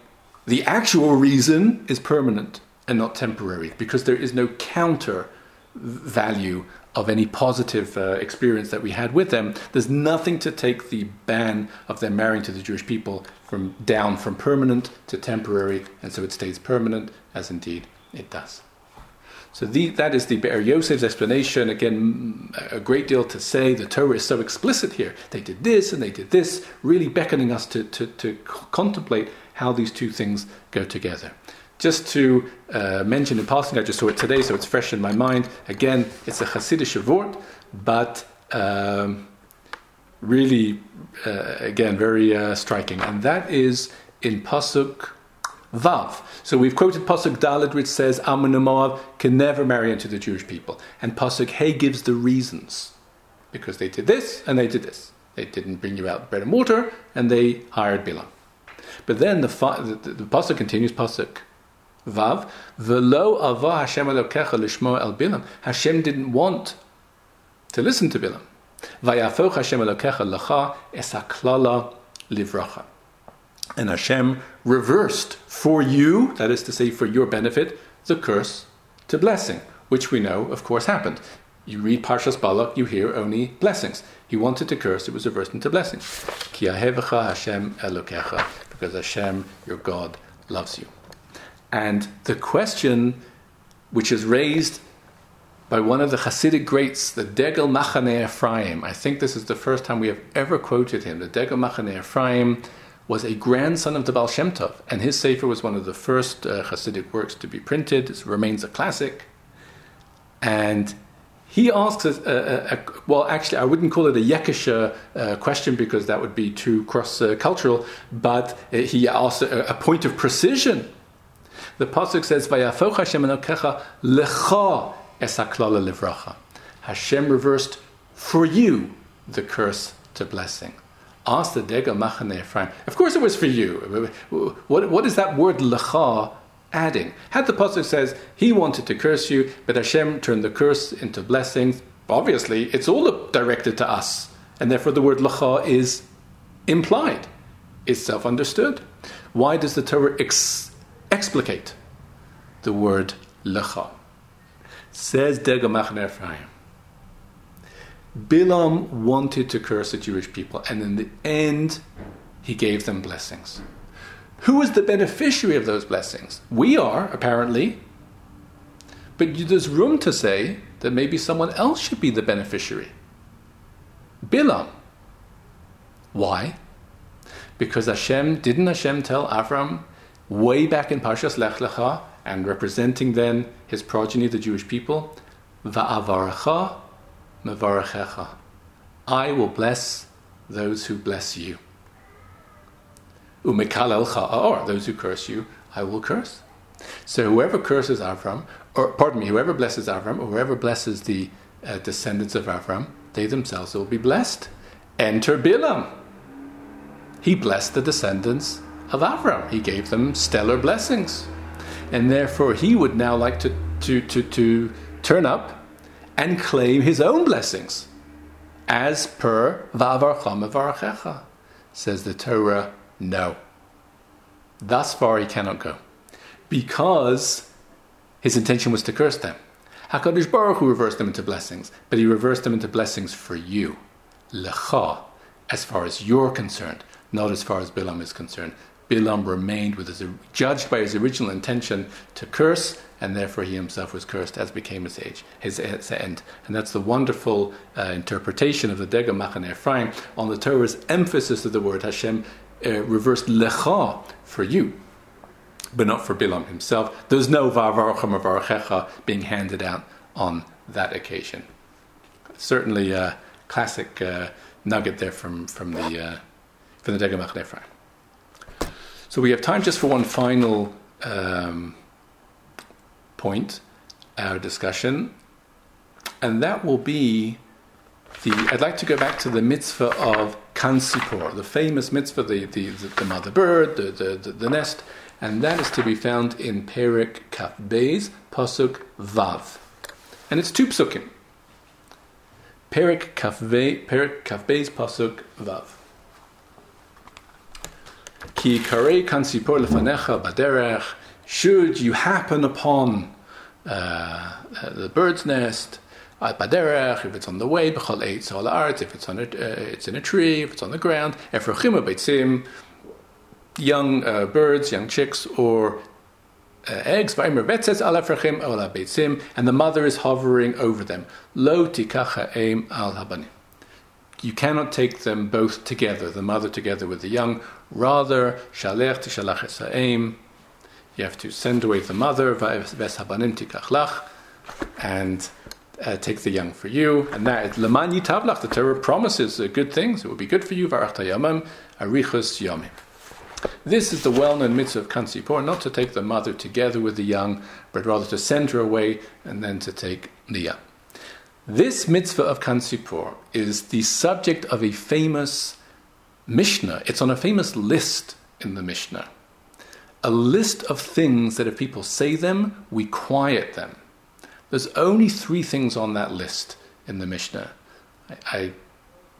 the actual reason is permanent and not temporary, because there is no counter value of any positive uh, experience that we had with them. There's nothing to take the ban of them marrying to the Jewish people from down from permanent to temporary, and so it stays permanent, as indeed it does. So the, that is the Be'er Yosef's explanation. Again, a great deal to say. The Torah is so explicit here. They did this and they did this, really beckoning us to, to, to contemplate how these two things go together. Just to uh, mention in passing, I just saw it today, so it's fresh in my mind. Again, it's a Hasidic word, but um, really, uh, again, very uh, striking. And that is in Pasuk Vav. So we've quoted Pasuk Dalet, which says Ammon and can never marry into the Jewish people. And Pasuk Hey gives the reasons. Because they did this and they did this. They didn't bring you out bread and water, and they hired Bilam. But then the, the, the, Pasuk continues, Pasuk Vav, Velo ava Hashem Elokecha lishmo el Bilam. Hashem didn't want to listen to Bilam. Vayafoch Hashem Elokecha lecha esaklala livracha. And Hashem reversed for you, that is to say, for your benefit, the curse to blessing, which we know, of course, happened. You read Parshas Balak, you hear only blessings. He wanted to curse, it was reversed into blessings. Ki Hashem Elokecha, because Hashem, your God, loves you. And the question which is raised by one of the Hasidic greats, the Degel Machane Ephraim, I think this is the first time we have ever quoted him, the Degel Machane Ephraim, was a grandson of the Baal Shem Tov, and his Sefer was one of the first uh, Hasidic works to be printed. It remains a classic. And he asks, a, a, a, well, actually, I wouldn't call it a Yekisha uh, question because that would be too cross cultural, but uh, he asks a, point of precision. The Pasuk says, Vayafoch Hashem Elokecha lecha esaklala livracha. Hashem reversed for you the curse to blessing asked the Degel Machane Ephraim. Of course, it was for you. What, what is that word lecha adding? Had the pasuk says he wanted to curse you, but Hashem turned the curse into blessings. Obviously, it's all directed to us, and therefore the word lecha is implied. It's self-understood. Why does the Torah ex- explicate the word lecha? Says Degel Machane Ephraim. Bilam wanted to curse the Jewish people, and in the end, he gave them blessings. Who is the beneficiary of those blessings? We are, apparently. But there's room to say that maybe someone else should be the beneficiary. Bilam. Why? Because Hashem, didn't Hashem tell Avram way back in Parshas Lech Lecha, and representing then his progeny, the Jewish people, Va'avaracha mevarachecha. I will bless those who bless you. Umekalelcha or those who curse you, I will curse. So whoever curses Avram, or pardon me, whoever blesses Avram, or whoever blesses the uh, descendants of Avram, they themselves will be blessed. Enter Bilam. He blessed the descendants of Avram. He gave them stellar blessings. And therefore he would now like to, to, to, to turn up and claim his own blessings, as per Vavarcham Varachecha. Says the Torah, no. Thus far he cannot go, because his intention was to curse them. Hakadosh Baruch Hu reversed them into blessings, but he reversed them into blessings for you, lecha, as far as you're concerned, not as far as Bilam is concerned. Bilam remained with his, judged by his original intention to curse, and therefore he himself was cursed, as became his age, his, his end. And that's the wonderful uh, interpretation of the Degel Machaneh Ephraim on the Torah's emphasis of the word Hashem uh, reversed lecha for you, but not for Bilam himself. There's no Varvaracham or being handed out on that occasion. Certainly a classic uh, nugget there from, from the, uh, from the Degel Machaneh Ephraim. So we have time just for one final um, point, our discussion, and that will be the. I'd like to go back to the mitzvah of Kansipor, the famous mitzvah, the, the, the mother bird, the, the, the, the, nest, and that is to be found in Perik Kaf Beis, Pasuk Vav. And it's two psukim. Perik Kaf Beis, Pasuk Vav. Ki karei kansipor lefanecha baderech. Should you happen upon uh, uh, the bird's nest at baderech, if it's on the way, b'chol eitz all art, if it's on a, uh, it's in a tree, if it's on the ground, efrochim beitzim, young uh, birds, young chicks, or uh, eggs, and the mother is hovering over them. Lo tikacha aim al habanim you cannot take them both together, the mother together with the young. Rather, shalech to shalach aim. You have to send away the mother, ves habanim tikachlach, and uh, take the young for you. And that leman yitavlach, the Torah promises good things. It will be good for you. Varachta yamam arichus yamim. This is the well-known mitzvah of Kansipor, not to take the mother together with the young, but rather to send her away and then to take the young. This mitzvah of Kansipur is the subject of a famous Mishnah. It's on a famous list in the Mishnah. A list of things that if people say them, we quiet them. There's only three things on that list in the Mishnah. I, I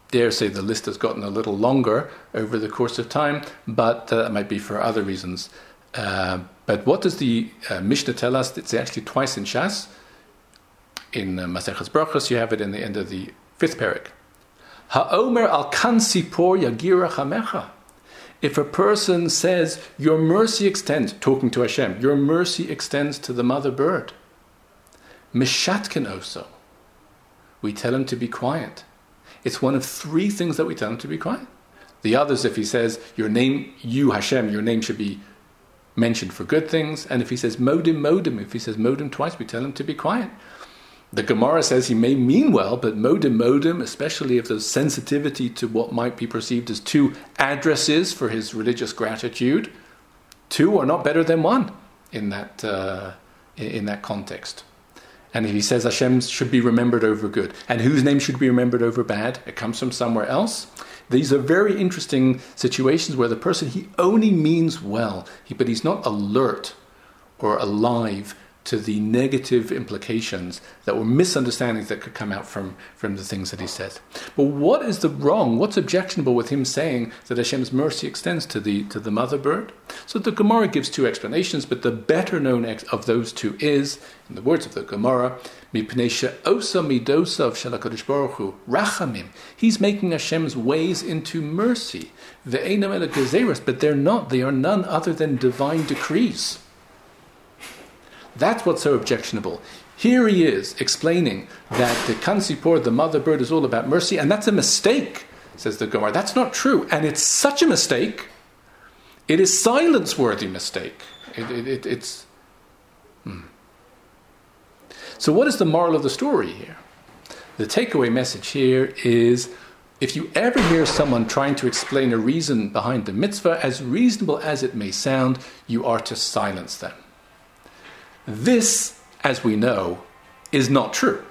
dare say the list has gotten a little longer over the course of time, but uh, that might be for other reasons. Uh, but what does the uh, Mishnah tell us? It's actually twice in Shas in uh, Maseches Brachos, you have it in the end of the fifth parak. Ha'omer al kansipor yagira chamecha. If a person says, Your mercy extends, talking to Hashem, your mercy extends to the mother bird. Mishatkin oso. We tell him to be quiet. It's one of three things that we tell him to be quiet. The others, if he says, Your name, you Hashem, your name should be mentioned for good things. And if he says modim, modim, if he says modim twice, we tell him to be quiet. The Gemara says he may mean well, but modim modim, especially if there's sensitivity to what might be perceived as two addresses for his religious gratitude, two are not better than one in that uh, in that context. And if he says Hashem should be remembered over good, and whose name should be remembered over bad, it comes from somewhere else. These are very interesting situations where the person he only means well, but he's not alert or alive to the negative implications that were misunderstandings that could come out from, from the things that he says. But what is the wrong? What's objectionable with him saying that Hashem's mercy extends to the to the mother bird? So the Gemara gives two explanations, but the better known ex- of those two is, in the words of the Gemara, osa midosa of Baruch rachamim. He's making Hashem's ways into mercy. But they're not. They are none other than divine decrees. That's what's so objectionable. Here he is explaining that the Kansipur, the mother bird, is all about mercy, and that's a mistake, says the Gemara. That's not true. And it's such a mistake, it is silence worthy mistake. It, it, it, it's. Hmm. So, what is the moral of the story here? The takeaway message here is if you ever hear someone trying to explain a reason behind the mitzvah, as reasonable as it may sound, you are to silence them. This, as we know, is not true.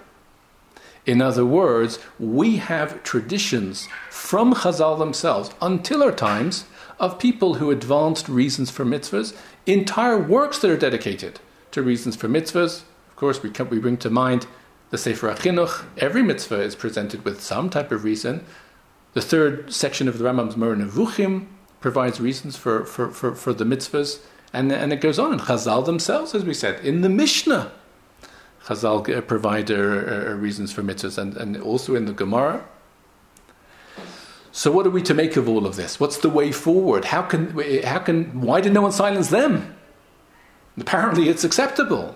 In other words, we have traditions from Chazal themselves until our times of people who advanced reasons for mitzvahs, entire works that are dedicated to reasons for mitzvahs. Of course, we, can, we bring to mind the Sefer HaChinuch. Every mitzvah is presented with some type of reason. The third section of the Rambam's Moreh Nevuchim provides reasons for, for, for, for the mitzvahs. And, and it goes on. And Chazal themselves, as we said, in the Mishnah, Chazal uh, provide uh, uh, reasons for mitzvahs, and, and also in the Gemara. So what are we to make of all of this? What's the way forward? How can, how can, why did no one silence them? Apparently it's acceptable.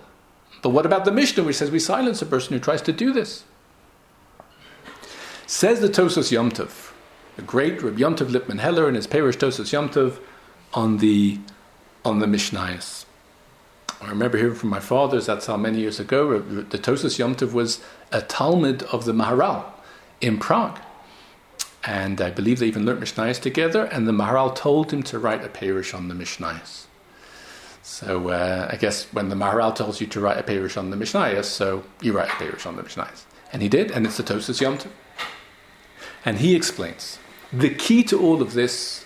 But what about the Mishnah which says we silence a person who tries to do this? Says the Tosos Yomtov, the great Rabbi Yomtov Lipman Heller in his Perish Tosos Yomtov on the on the Mishnayos. I remember hearing from my father that's how many years ago, the Tosos Yomtov was a Talmud of the Maharal in Prague. And I believe they even learnt Mishnayos together, and the Maharal told him to write a Perish on the Mishnayos. So uh, I guess when the Maharal tells you to write a Perish on the Mishnayos, so you write a Perish on the Mishnayos. And he did, and it's the Tosos Yomtov. And he explains the key to all of this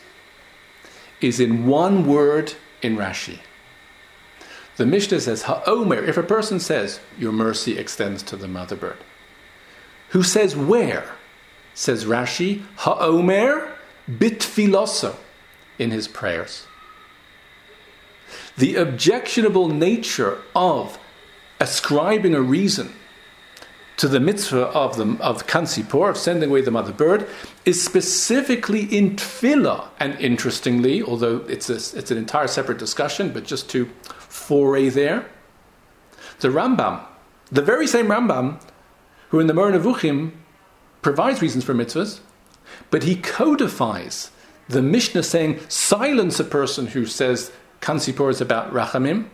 is in one word in Rashi. The Mishnah says, Ha'omer, if a person says, Your mercy extends to the mother bird. Who says where? Says Rashi, Ha'omer bitfiloso in his prayers. The objectionable nature of ascribing a reason to the mitzvah of the of Kansipor, of sending away the mother bird, is specifically in tefillah. And interestingly, although it's a, it's an entire separate discussion, but just to foray there, the Rambam, the very same Rambam, who in the Moreh Nevuchim provides reasons for mitzvahs, but he codifies the Mishnah saying silence a person who says Kansipor is about Rachamim.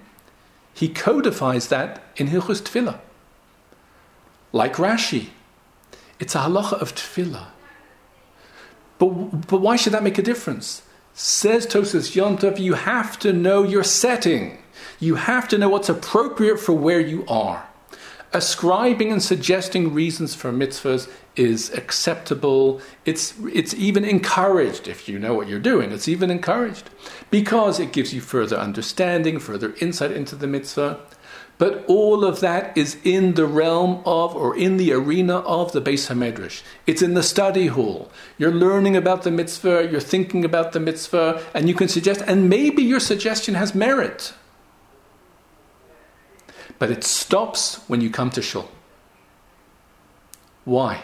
He codifies that in Hilchus Tefillah like Rashi. It's a halacha of tefillah. But, but why should that make a difference? Says Tosos Yontov, you have to know your setting. You have to know what's appropriate for where you are. Ascribing and suggesting reasons for mitzvahs is acceptable. It's, it's even encouraged if you know what you're doing. It's even encouraged because it gives you further understanding, further insight into the mitzvah. But all of that is in the realm of, or in the arena of the Beis Hamedrash. It's in the study hall. You're learning about the mitzvah, you're thinking about the mitzvah, and you can suggest, and maybe your suggestion has merit. But it stops when you come to shul. Why?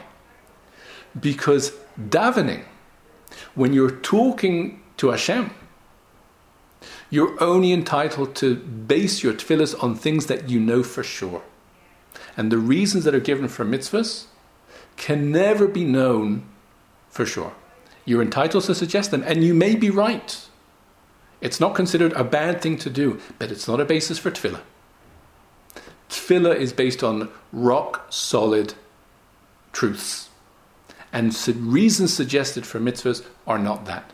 Because davening, when you're talking to Hashem, you're only entitled to base your tefillahs on things that you know for sure. And the reasons that are given for mitzvahs can never be known for sure. You're entitled to suggest them, and you may be right. It's not considered a bad thing to do, but it's not a basis for tefillah. Tefillah is based on rock solid truths. And reasons suggested for mitzvahs are not that.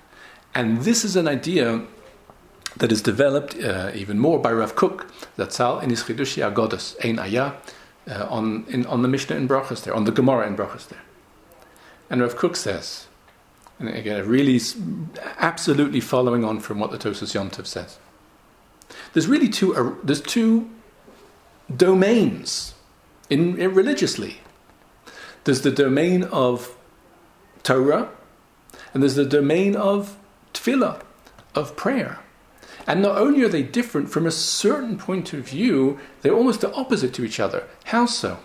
And this is an idea that is developed uh, even more by Rav Kook, Zatzal in his Chidushi Agodas, Ein Ayah, uh, on, in, on the Mishnah in Brachas there, on the Gemara in Brachas there. And Rav Kook says, and again, really absolutely following on from what the Tosos Yomtov says. There's really two, uh, there's two domains in, in religiously. There's the domain of Torah, and there's the domain of tefillah, of prayer. And not only are they different from a certain point of view, they're almost the opposite to each other. How so?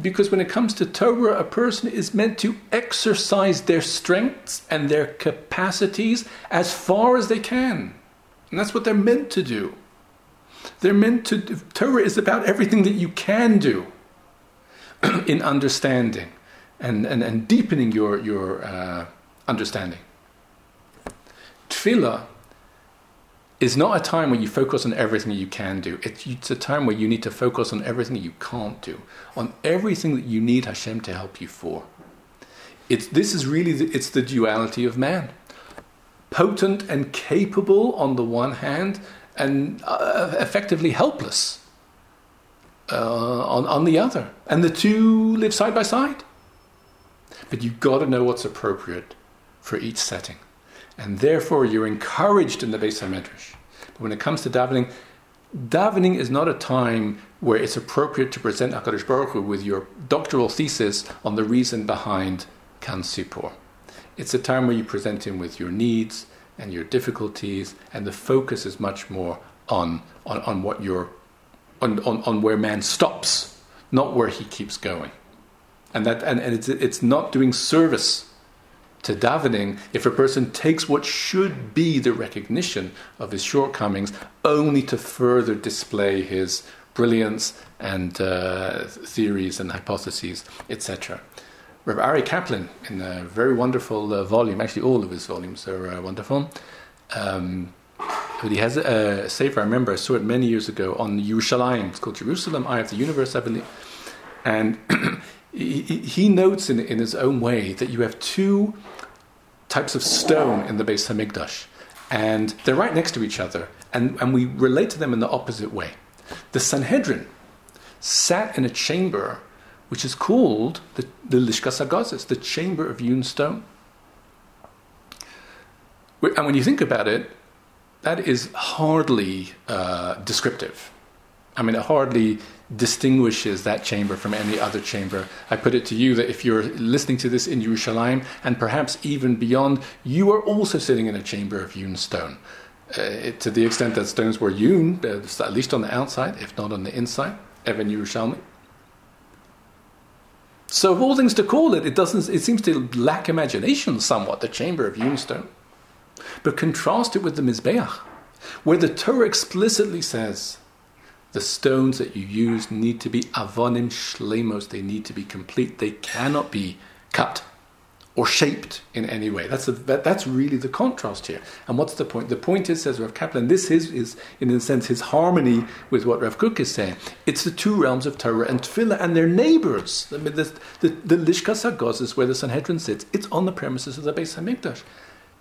Because when it comes to Torah, a person is meant to exercise their strengths and their capacities as far as they can. And that's what they're meant to do. They're meant to, Torah is about everything that you can do in understanding and, and, and deepening your, your uh, understanding. Tefillah is not a time where you focus on everything you can do. It's, it's, a time where you need to focus on everything you can't do, on everything that you need Hashem to help you for. It's, this is really the, it's the duality of man, potent and capable on the one hand, and uh, effectively helpless uh, on, on the other, and the two live side by side. But you've got to know what's appropriate for each setting and therefore you're encouraged in the Beis Hamedrash. But when it comes to davening, davening is not a time where it's appropriate to present Hakadosh Baruch Hu with your doctoral thesis on the reason behind Kan Sipor. It's a time where you present him with your needs and your difficulties, and the focus is much more on on, on what you're on, on, on where man stops, not where he keeps going. And that and, and it's it's not doing service to davening if a person takes what should be the recognition of his shortcomings only to further display his brilliance and uh, theories and hypotheses, etc. Rabbi Aryeh Kaplan, in a very wonderful uh, volume, actually all of his volumes are uh, wonderful. Um, but he has a, a sefer, I remember I saw it many years ago on Yerushalayim. It's called Jerusalem, Eye of the Universe, I believe. And he, he, notes in, in his own way that you have two types of stone in the Beis Hamikdash, and they're right next to each other, and, and we relate to them in the opposite way. The Sanhedrin sat in a chamber which is called the, the Lishkas Hagazis, the chamber of hewn stone. And when you think about it, that is hardly uh, descriptive. I mean, it hardly distinguishes that chamber from any other chamber. I put it to you that if you're listening to this in Jerusalem and perhaps even beyond, you are also sitting in a chamber of hewn stone. Uh, to the extent that stones were hewn, uh, at least on the outside, if not on the inside, Evan Yerushalmi. So, of all things to call it, it doesn't. It seems to lack imagination somewhat. The chamber of hewn stone, but contrast it with the mizbeach, where the Torah explicitly says the stones that you use need to be avonim shlemos. They need to be complete. They cannot be cut or shaped in any way. That's, a, that, that's really the contrast here. And what's the point? The point is, says Rav Kaplan, this is, is in a sense his harmony with what Rav Kook is saying. It's the two realms of Torah and Tefillah and their neighbors. I mean, the, the, the Lishkas Hagazis where the Sanhedrin sits. It's on the premises of the Beis Hamikdash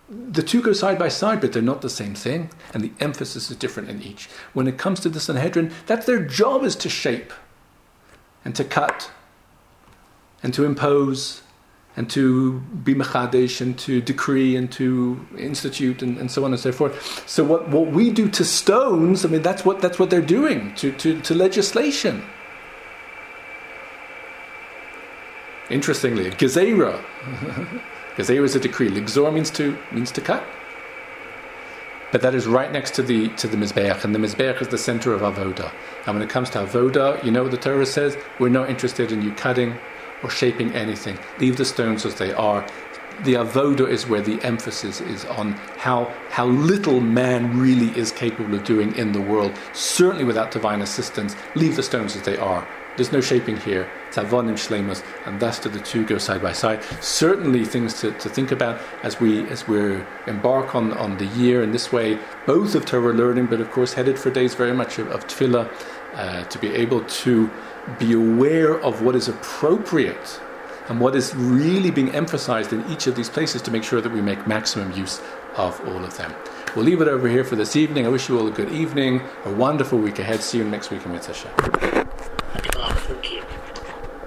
the two go side by side, but they're not the same thing, and the emphasis is different in each. When it comes to the Sanhedrin, that's their job is to shape and to cut and to impose and to be mechadesh and to decree and to institute and, and, so on and so forth. So what, what we do to stones, I mean that's what that's what they're doing to, to, to legislation. Interestingly, gezerah. because there is a decree. Ligzor means to means to cut. But that is right next to the to the mizbeach, and the mizbeach is the center of avoda. And when it comes to avoda, you know what the Torah says: we're not interested in you cutting or shaping anything. Leave the stones as they are. The avoda is where the emphasis is on how how little man really is capable of doing in the world. Certainly without divine assistance, leave the stones as they are. There's no shaping here. It's avonim shlemus, and thus do the two go side by side. Certainly, things to, to think about as we as we embark on, on the year in this way, both of Torah learning, but of course headed for days very much of, of tefillah, uh, to be able to be aware of what is appropriate and what is really being emphasized in each of these places to make sure that we make maximum use of all of them. We'll leave it over here for this evening. I wish you all a good evening, a wonderful week ahead. See you next week in Mitzvah economic